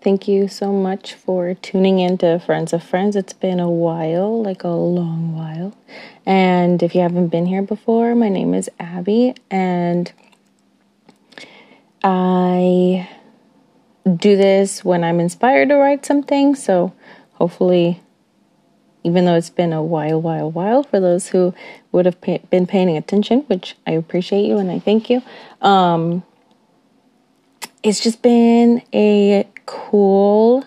Thank you so much for tuning in to Friends of Friends. It's been a while, like a long while. And if you haven't been here before, my name is Abi, and I do this when I'm inspired to write something. So hopefully, even though it's been a while, while, while, for those who would have pay- been paying attention, which I appreciate you and I thank you. Um, it's just been a cool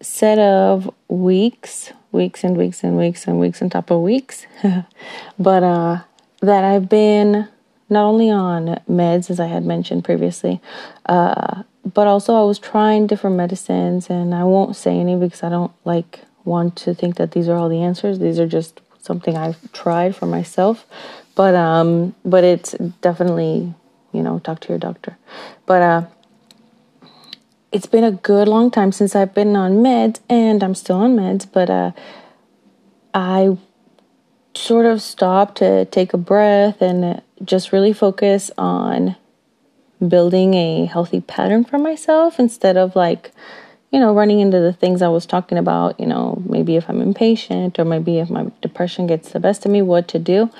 set of weeks, weeks and weeks and weeks and weeks on top of weeks. but uh, that I've been not only on meds, as I had mentioned previously, uh, but also I was trying different medicines, and I won't say any because I don't like want to think that these are all the answers. These are just something I've tried for myself, but um, but it's definitely you know talk to your doctor. But uh, it's been a good long time since I've been on meds, and I'm still on meds, but uh, I sort of stopped to take a breath and just really focus on building a healthy pattern for myself instead of like you know running into the things i was talking about you know maybe if i'm impatient or maybe if my depression gets the best of me what to do.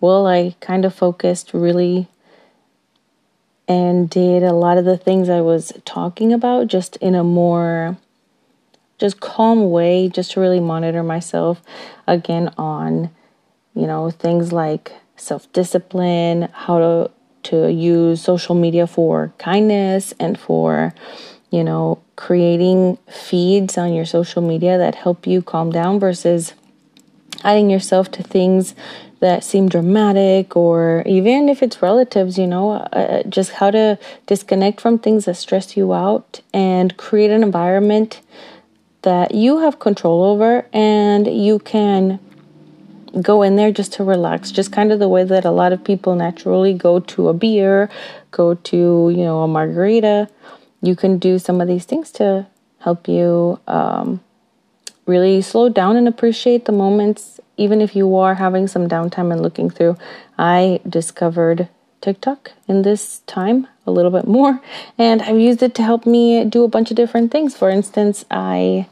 Well i kind of focused really and did a lot of the things i was talking about just in a more just calm way just to really monitor myself again on you know things like self-discipline how to to use social media for kindness and for, you know, creating feeds on your social media that help you calm down versus adding yourself to things that seem dramatic or even if it's relatives, you know, uh, just how to disconnect from things that stress you out and create an environment that you have control over and you can go in there just to relax, just kind of the way that a lot of people naturally go to a beer, go to, you know, a margarita. You can do some of these things to help you um, really slow down and appreciate the moments, even if you are having some downtime and looking through. I discovered TikTok in this time a little bit more, and I've used it to help me do a bunch of different things. For instance, I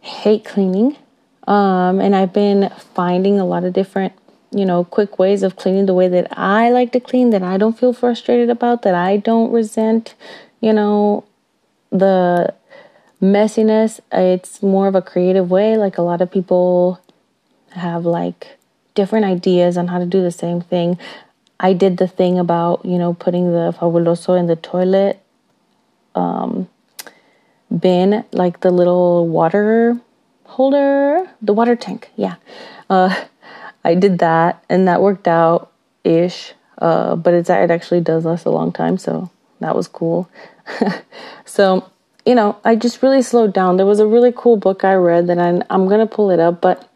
hate cleaning um, and I've been finding a lot of different, you know, quick ways of cleaning the way that I like to clean, that I don't feel frustrated about, that I don't resent, you know, the messiness. It's more of a creative way. Like a lot of people have like different ideas on how to do the same thing. I did the thing about, you know, putting the fabuloso in the toilet um, bin, like the little water holder, the water tank. Yeah. Uh, I did that and that worked out ish. Uh, but it's, it actually does last a long time. So that was cool. so, you know, I just really slowed down. There was a really cool book I read that I'm, I'm going to pull it up, but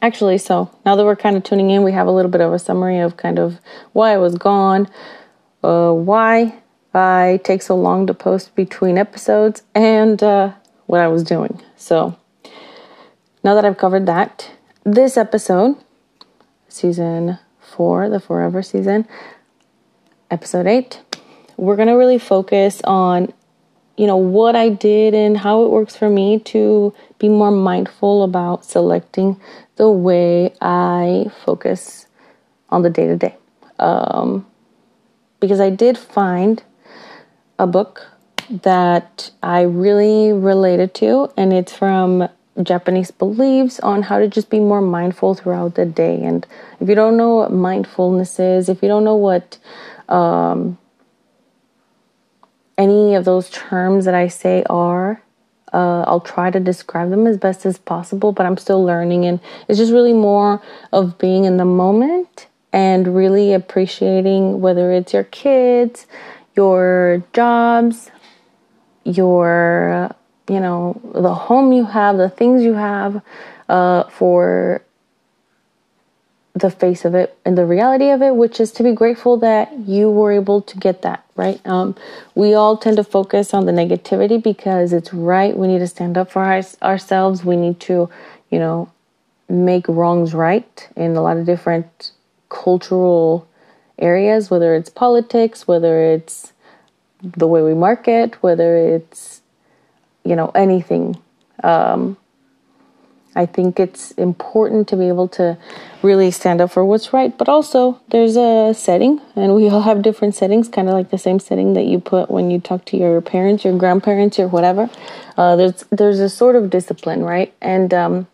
actually, so now that we're kind of tuning in, we have a little bit of a summary of kind of why I was gone, uh, why I take so long to post between episodes, and uh, what I was doing. So, now that I've covered that, this episode, season four, the Forever season, episode eight, we're going to really focus on, you know, what I did and how it works for me to be more mindful about selecting the way I focus on the day to day. Because I did find a book that I really related to, and it's from Japanese beliefs on how to just be more mindful throughout the day. And if you don't know what mindfulness is, if you don't know what um, any of those terms that I say are, uh, I'll try to describe them as best as possible, but I'm still learning. And it's just really more of being in the moment and really appreciating whether it's your kids, your jobs, your you know, the home you have, the things you have, uh, for the face of it and the reality of it, which is to be grateful that you were able to get that, right? Um, we all tend to focus on the negativity because it's right. We need to stand up for our, ourselves. We need to, you know, make wrongs right in a lot of different cultural areas, whether it's politics, whether it's the way we market, whether it's you know, anything. Um, I think it's important to be able to really stand up for what's right, but also there's a setting, and we all have different settings, kind of like the same setting that you put when you talk to your parents, your grandparents, or whatever. Uh, there's there's a sort of discipline, right? And um,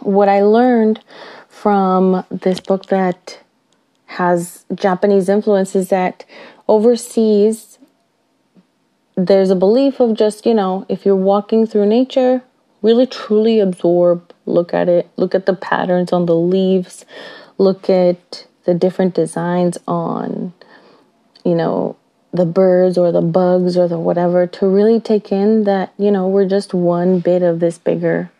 what I learned from this book that has Japanese influence is that overseas there's a belief of just you know if you're walking through nature really truly absorb, look at it, look at the patterns on the leaves, look at the different designs on, you know, the birds or the bugs or the whatever to really take in that, you know, we're just one bit of this bigger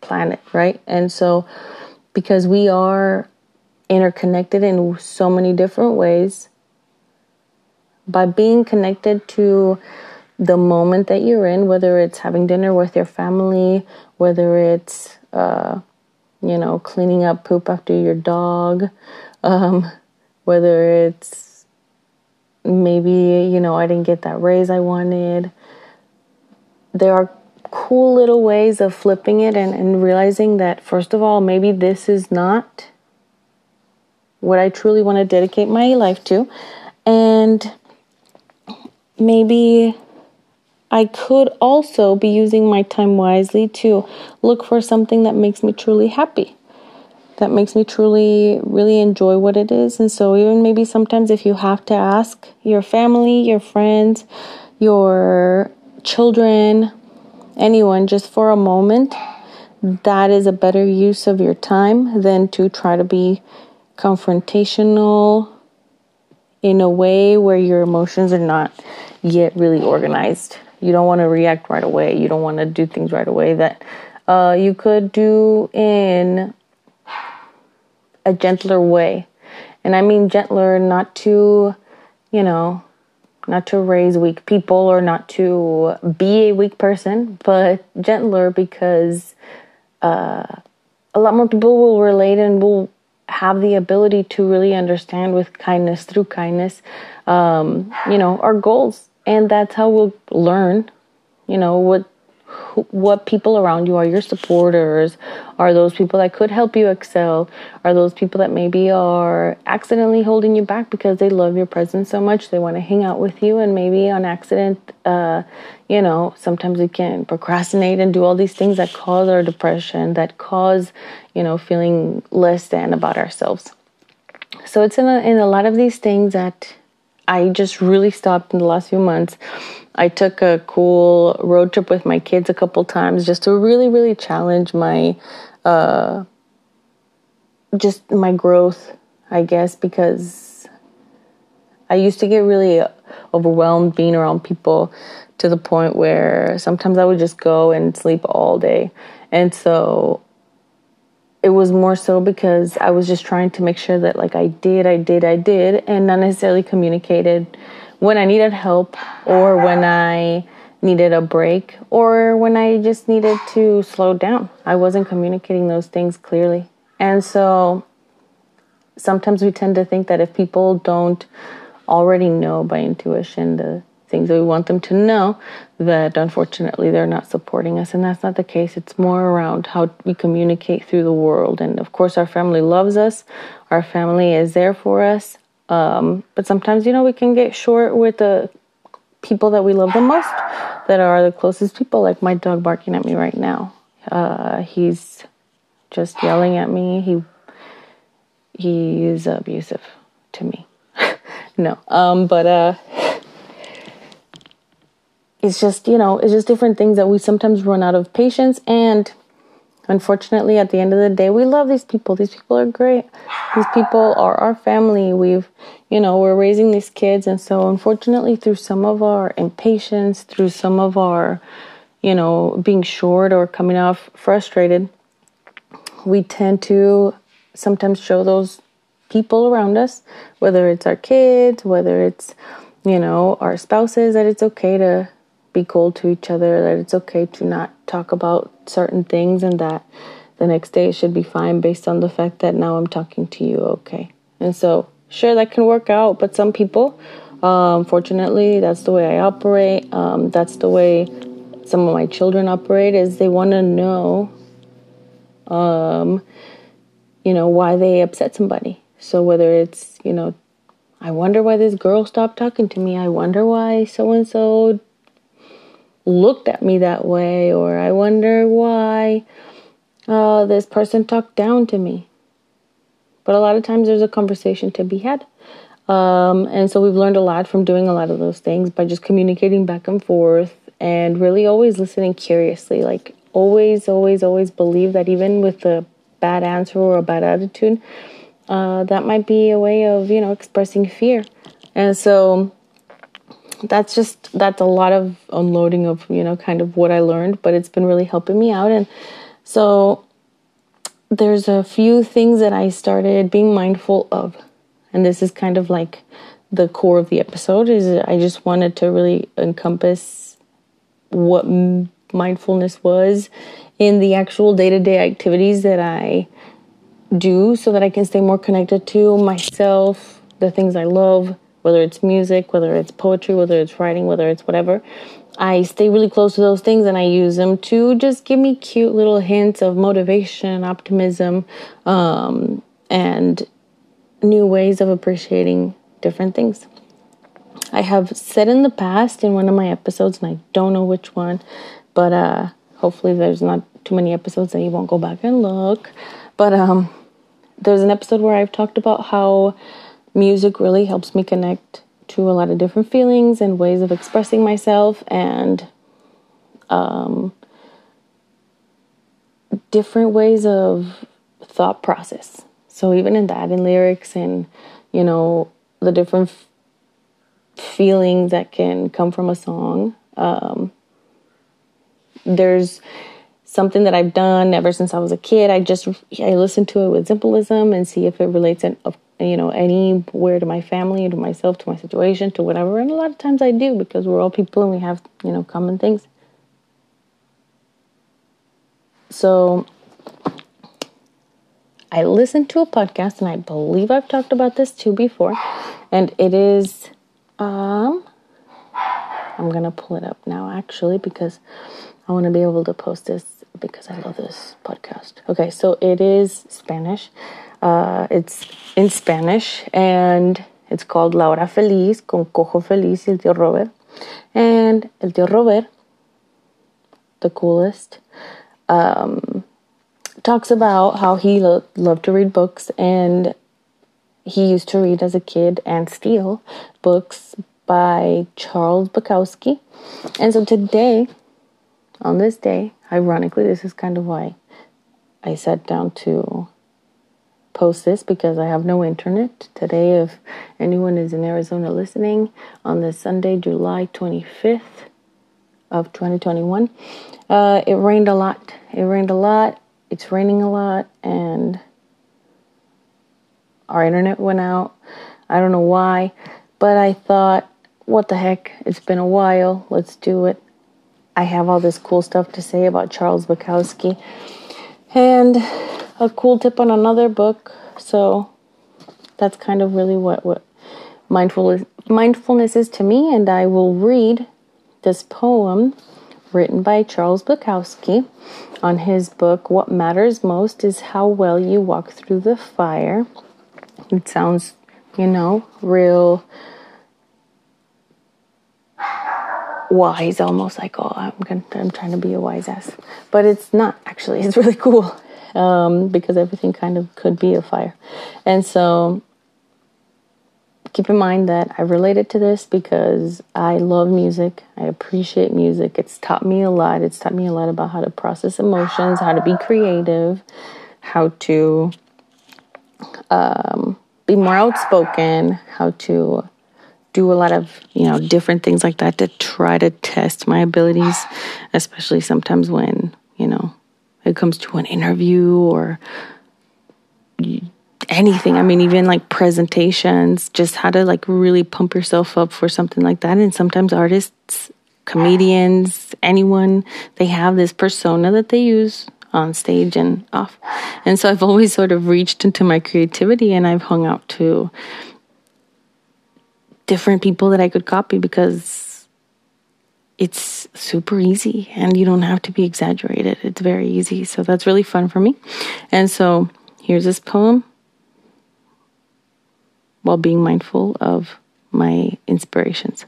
planet, right? And so, because we are interconnected in so many different ways, by being connected to the moment that you're in, whether it's having dinner with your family, whether it's, uh, you know, cleaning up poop after your dog, um, whether it's maybe, you know, I didn't get that raise I wanted. There are cool little ways of flipping it and, and realizing that, first of all, maybe this is not what I truly want to dedicate my life to. And maybe I could also be using my time wisely to look for something that makes me truly happy, that makes me truly, really enjoy what it is. And so, even maybe sometimes if you have to ask your family, your friends, your children, anyone, just for a moment, that is a better use of your time than to try to be confrontational in a way where your emotions are not yet really organized. You don't want to react right away. You don't want to do things right away that uh, you could do in a gentler way. And I mean gentler, not to, you know, not to raise weak people or not to be a weak person, but gentler because uh, a lot more people will relate and will have the ability to really understand with kindness through kindness, um, you know, our goals and that's how we'll learn you know what what people around you are your supporters. Are those people that could help you excel? Are those people that maybe are accidentally holding you back because they love your presence so much they want to hang out with you and maybe on accident uh, you know sometimes we can procrastinate and do all these things that cause our depression that cause you know feeling less than about ourselves. So it's in a, in a lot of these things that I just really stopped in the last few months. I took a cool road trip with my kids a couple times just to really, really challenge my, uh, just my growth, I guess, because I used to get really overwhelmed being around people to the point where sometimes I would just go and sleep all day. And so it was more so because I was just trying to make sure that like I did, I did, I did, and not necessarily communicated when I needed help or when I needed a break or when I just needed to slow down. I wasn't communicating those things clearly. And so sometimes we tend to think that if people don't already know by intuition the things that we want them to know that unfortunately they're not supporting us. And that's not the case. It's more around how we communicate through the world. And of course our family loves us. Our family is there for us. Um, but sometimes you know we can get short with the people that we love the most that are the closest people like my dog barking at me right now. Uh, he's just yelling at me. He he is abusive to me. No um, but uh it's just, you know, it's just different things that we sometimes run out of patience. And unfortunately, at the end of the day, we love these people. These people are great. These people are our family. We've, you know, we're raising these kids. And so, unfortunately, through some of our impatience, through some of our, you know, being short or coming off frustrated, we tend to sometimes show those people around us, whether it's our kids, whether it's, you know, our spouses, that it's okay to be cold to each other, that it's okay to not talk about certain things, and that the next day it should be fine based on the fact that now I'm talking to you, okay? And so, sure, that can work out, but some people Um, fortunately, that's the way I operate. Um, that's the way some of my children operate. Is they want to know, um, you know, why they upset somebody. So whether it's you know, I wonder why this girl stopped talking to me. I wonder why so and so looked at me that way, or I wonder why uh, this person talked down to me. But a lot of times there's a conversation to be had. Um, and so we've learned a lot from doing a lot of those things by just communicating back and forth and really always listening curiously. Like, always, always, always believe that even with a bad answer or a bad attitude, uh, that might be a way of, you know, expressing fear. And so that's just, that's a lot of unloading of, you know, kind of what I learned, but it's been really helping me out. And so there's a few things that I started being mindful of. And this is kind of like the core of the episode is I just wanted to really encompass what mindfulness was in the actual day-to-day activities that I do so that I can stay more connected to myself, the things I love, whether it's music, whether it's poetry, whether it's writing, whether it's whatever. I stay really close to those things and I use them to just give me cute little hints of motivation, optimism, um, and new ways of appreciating different things. I have said in the past in one of my episodes, and I don't know which one, but uh, hopefully there's not too many episodes that you won't go back and look. But um, there's an episode where I've talked about how music really helps me connect to a lot of different feelings and ways of expressing myself and um, different ways of thought process. So even in that, in lyrics and you know the different f- feelings that can come from a song, um, there's something that I've done ever since I was a kid. I just I listen to it with symbolism and see if it relates in, you know, anywhere to my family, to myself, to my situation, to whatever. And a lot of times I do because we're all people and we have, you know, common things. So I listened to a podcast and I believe I've talked about this too before. And it is um I'm gonna pull it up now actually because I want to be able to post this because I love this podcast. Okay, so it is Spanish. Uh, it's in Spanish and it's called La Hora Feliz con Cojo Feliz y el tío Robert. And el tío Robert, the coolest, um, talks about how he lo- loved to read books and he used to read as a kid and steal books by Charles Bukowski. And so today, on this day, ironically, this is kind of why I sat down to post this because I have no internet today. If anyone is in Arizona listening on this Sunday, July 25th of 2021, uh, it rained a lot. It rained a lot. It's raining a lot, and our internet went out. I don't know why, but I thought, what the heck? It's been a while. Let's do it. I have all this cool stuff to say about Charles Bukowski. And a cool tip on another book. So that's kind of really what, what mindfulness, mindfulness is to me. And I will read this poem written by Charles Bukowski on his book, What Matters Most is How Well You Walk Through the Fire. It sounds, you know, real wise almost. Like oh i'm gonna i'm trying to be a wise ass. But it's not actually. It's really cool. Um, because everything kind of could be a fire. And so keep in mind that i related to this because i love music. I appreciate music. It's taught me a lot. It's taught me a lot about how to process emotions how to be creative how to um, be more outspoken how to do a lot of you know different things like that to try to test my abilities especially sometimes when you know it comes to an interview or anything. I mean even like presentations just how to like really pump yourself up for something like that. And sometimes artists comedians anyone they have this persona that they use on stage and off. And so i've always sort of reached into my creativity and i've hung out to different people that I could copy because it's super easy and you don't have to be exaggerated. It's very easy. So that's really fun for me. And so here's this poem while being mindful of my inspirations.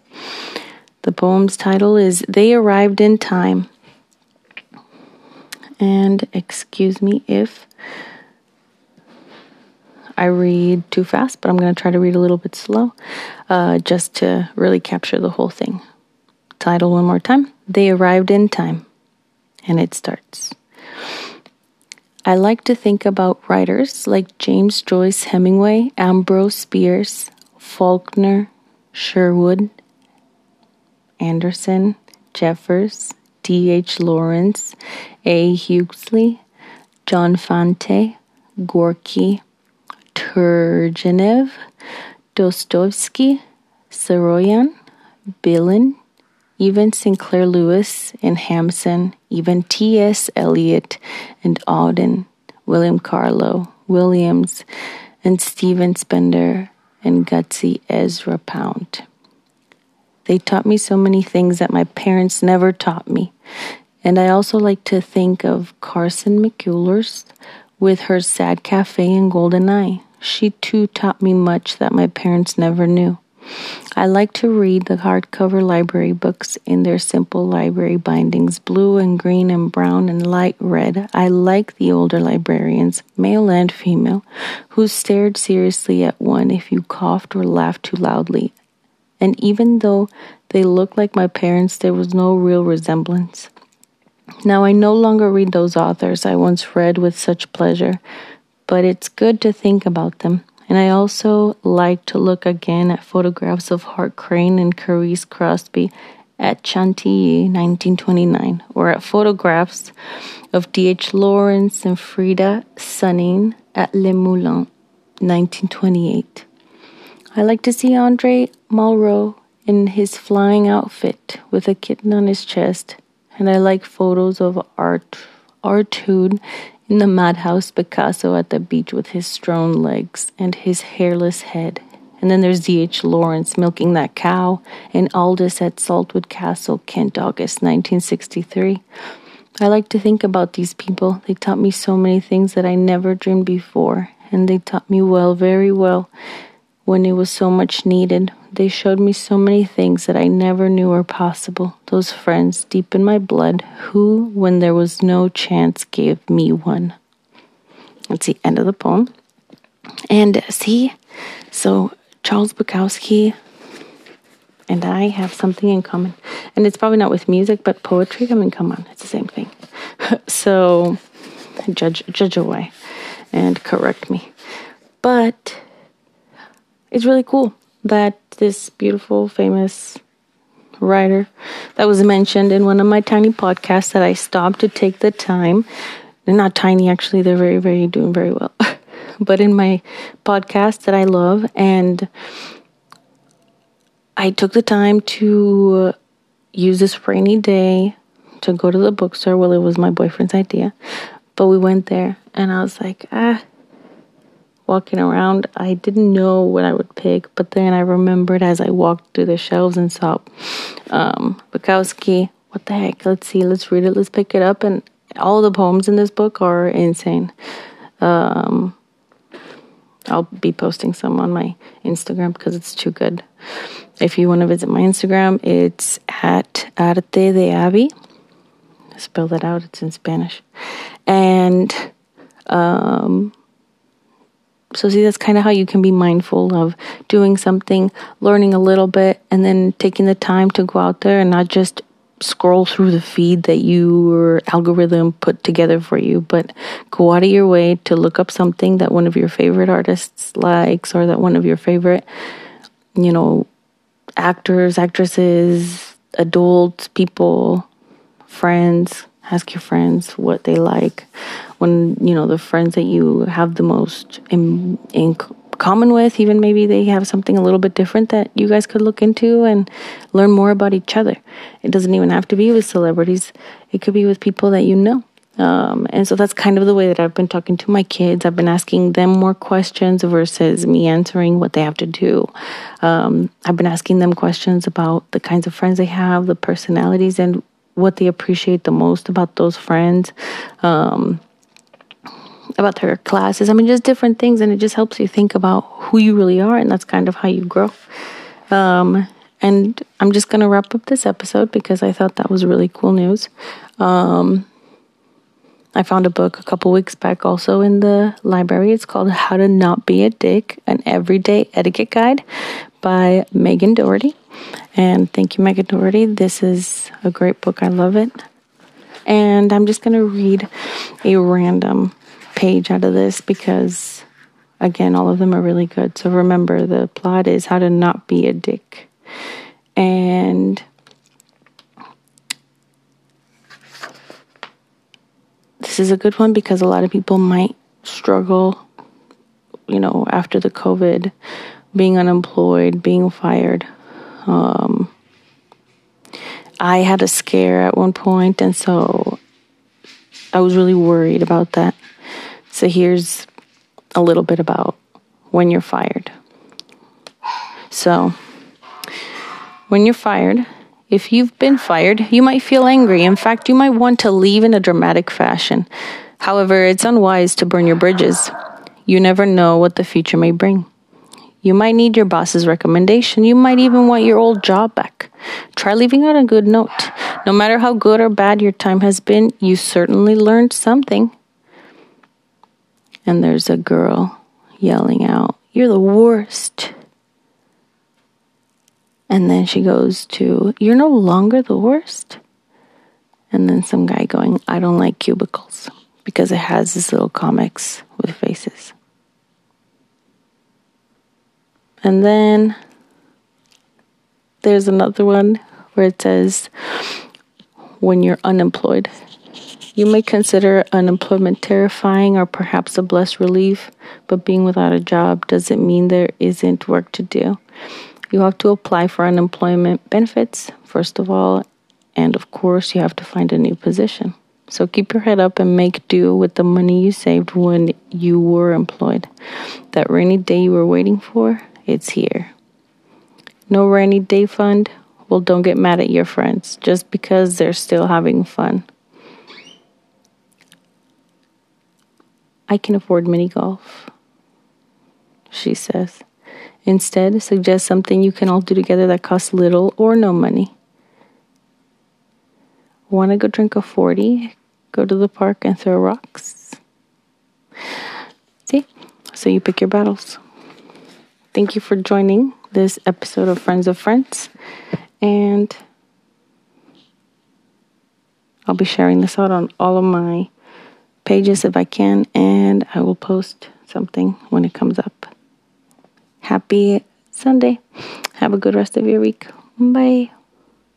The poem's title is They Arrived in Time. And excuse me if I read too fast, but I'm going to try to read a little bit slow uh, just to really capture the whole thing. Title one more time They Arrived in Time. And it starts. I like to think about writers like James Joyce Hemingway, Ambrose Bierce, Faulkner, Sherwood, Anderson, Jeffers, D.H. Lawrence, A. Huxley, John Fante, Gorky, Turgenev, Dostoevsky, Saroyan, Villon, even Sinclair Lewis and Hamsun, even T.S. Eliot and Auden, William Carlo, Williams, and Stephen Spender, and Gutsy Ezra Pound. They taught me so many things that my parents never taught me. And I also like to think of Carson McCullers with her Sad Cafe and Golden Eye. She too taught me much that my parents never knew. I like to read the hardcover library books in their simple library bindings, blue and green and brown and light red. I like the older librarians, male and female, who stared seriously at one if you coughed or laughed too loudly. And even though they looked like my parents, there was no real resemblance. Now I no longer read those authors I once read with such pleasure but it's good to think about them. And I also like to look again at photographs of Hart Crane and Caresse Crosby at Chantilly, 1929, or at photographs of D.H. Lawrence and Frieda Sunning at Le Moulin, 1928. I like to see Andre Malraux in his flying outfit with a kitten on his chest, and I like photos of Art Artaud in the madhouse, Picasso at the beach with his strewn legs and his hairless head. And then there's D.H. Lawrence milking that cow in Aldous at Saltwood Castle, Kent, August 1963. I like to think about these people. They taught me so many things that I never dreamed before, and they taught me well, very well, when it was so much needed. They showed me so many things that I never knew were possible. Those friends deep in my blood, who, when there was no chance, gave me one. That's the end of the poem. And see, so Charles Bukowski and I have something in common. And it's probably not with music, but poetry. I mean, come on, it's the same thing. so judge judge away and correct me. But it's really cool that this beautiful, famous writer that was mentioned in one of my tiny podcasts that I stopped to take the time. They're not tiny, actually, they're very, very doing very well. but in my podcast that I love, and I took the time to use this rainy day to go to the bookstore. Well, it was my boyfriend's idea, but we went there, and I was like, ah, walking around, I didn't know what I would pick, but then I remembered as I walked through the shelves and saw um, Bukowski. What the heck? Let's see, let's read it, let's pick it up. And all the poems in this book are insane. Um, I'll be posting some on my Instagram because it's too good. If you want to visit my Instagram, it's at Arte de Abi. Spell that out, it's in Spanish. And um, so, see, that's kind of how you can be mindful of doing something, learning a little bit, and then taking the time to go out there and not just scroll through the feed that your algorithm put together for you, but go out of your way to look up something that one of your favorite artists likes or that one of your favorite, you know, actors, actresses, adults, people, friends, ask your friends what they like when you know the friends that you have the most in, in common with even maybe they have something a little bit different that you guys could look into and learn more about each other it doesn't even have to be with celebrities it could be with people that you know Um, and so that's kind of the way that I've been talking to my kids. I've been asking them more questions versus me answering what they have to do. Um, I've been asking them questions about the kinds of friends they have, the personalities, and what they appreciate the most about those friends. Um, about their classes. I mean, just different things, and it just helps you think about who you really are, and that's kind of how you grow. Um, and I'm just gonna wrap up this episode because I thought that was really cool news. Um, I found a book a couple weeks back also in the library. It's called How to Not Be a Dick An Everyday Etiquette Guide by Meghan Doherty. And thank you, Meghan Doherty. This is a great book. I love it. And I'm just going to read a random page out of this because, again, all of them are really good. So remember, the plot is How to Not Be a Dick. And this is a good one because a lot of people might struggle, you know, after the COVID, being unemployed, being fired. Um, I had a scare at one point, and so I was really worried about that. So here's a little bit about when you're fired. So, when you're fired, if you've been fired, you might feel angry. In fact, you might want to leave in a dramatic fashion. However, it's unwise to burn your bridges. You never know what the future may bring. You might need your boss's recommendation. You might even want your old job back. Try leaving on a good note. No matter how good or bad your time has been, you certainly learned something. And there's a girl yelling out, You're the worst. And then she goes to, You're no longer the worst. And then some guy going, I don't like cubicles because it has these little comics with faces. And then there's another one where it says, When you're unemployed, you may consider unemployment terrifying or perhaps a blessed relief, but being without a job doesn't mean there isn't work to do. You have to apply for unemployment benefits, first of all, and of course, you have to find a new position. So keep your head up and make do with the money you saved when you were employed. That rainy day you were waiting for, it's here. No rainy day fund? Well, don't get mad at your friends just because they're still having fun. I can afford mini golf, she says. Instead, suggest something you can all do together that costs little or no money. Want to go drink a 40? Go to the park and throw rocks. See? So you pick your battles. Thank you for joining this episode of Friends of Friends. And I'll be sharing this out on all of my pages if I can, and I will post something when it comes up. Happy Sunday. Have a good rest of your week. Bye.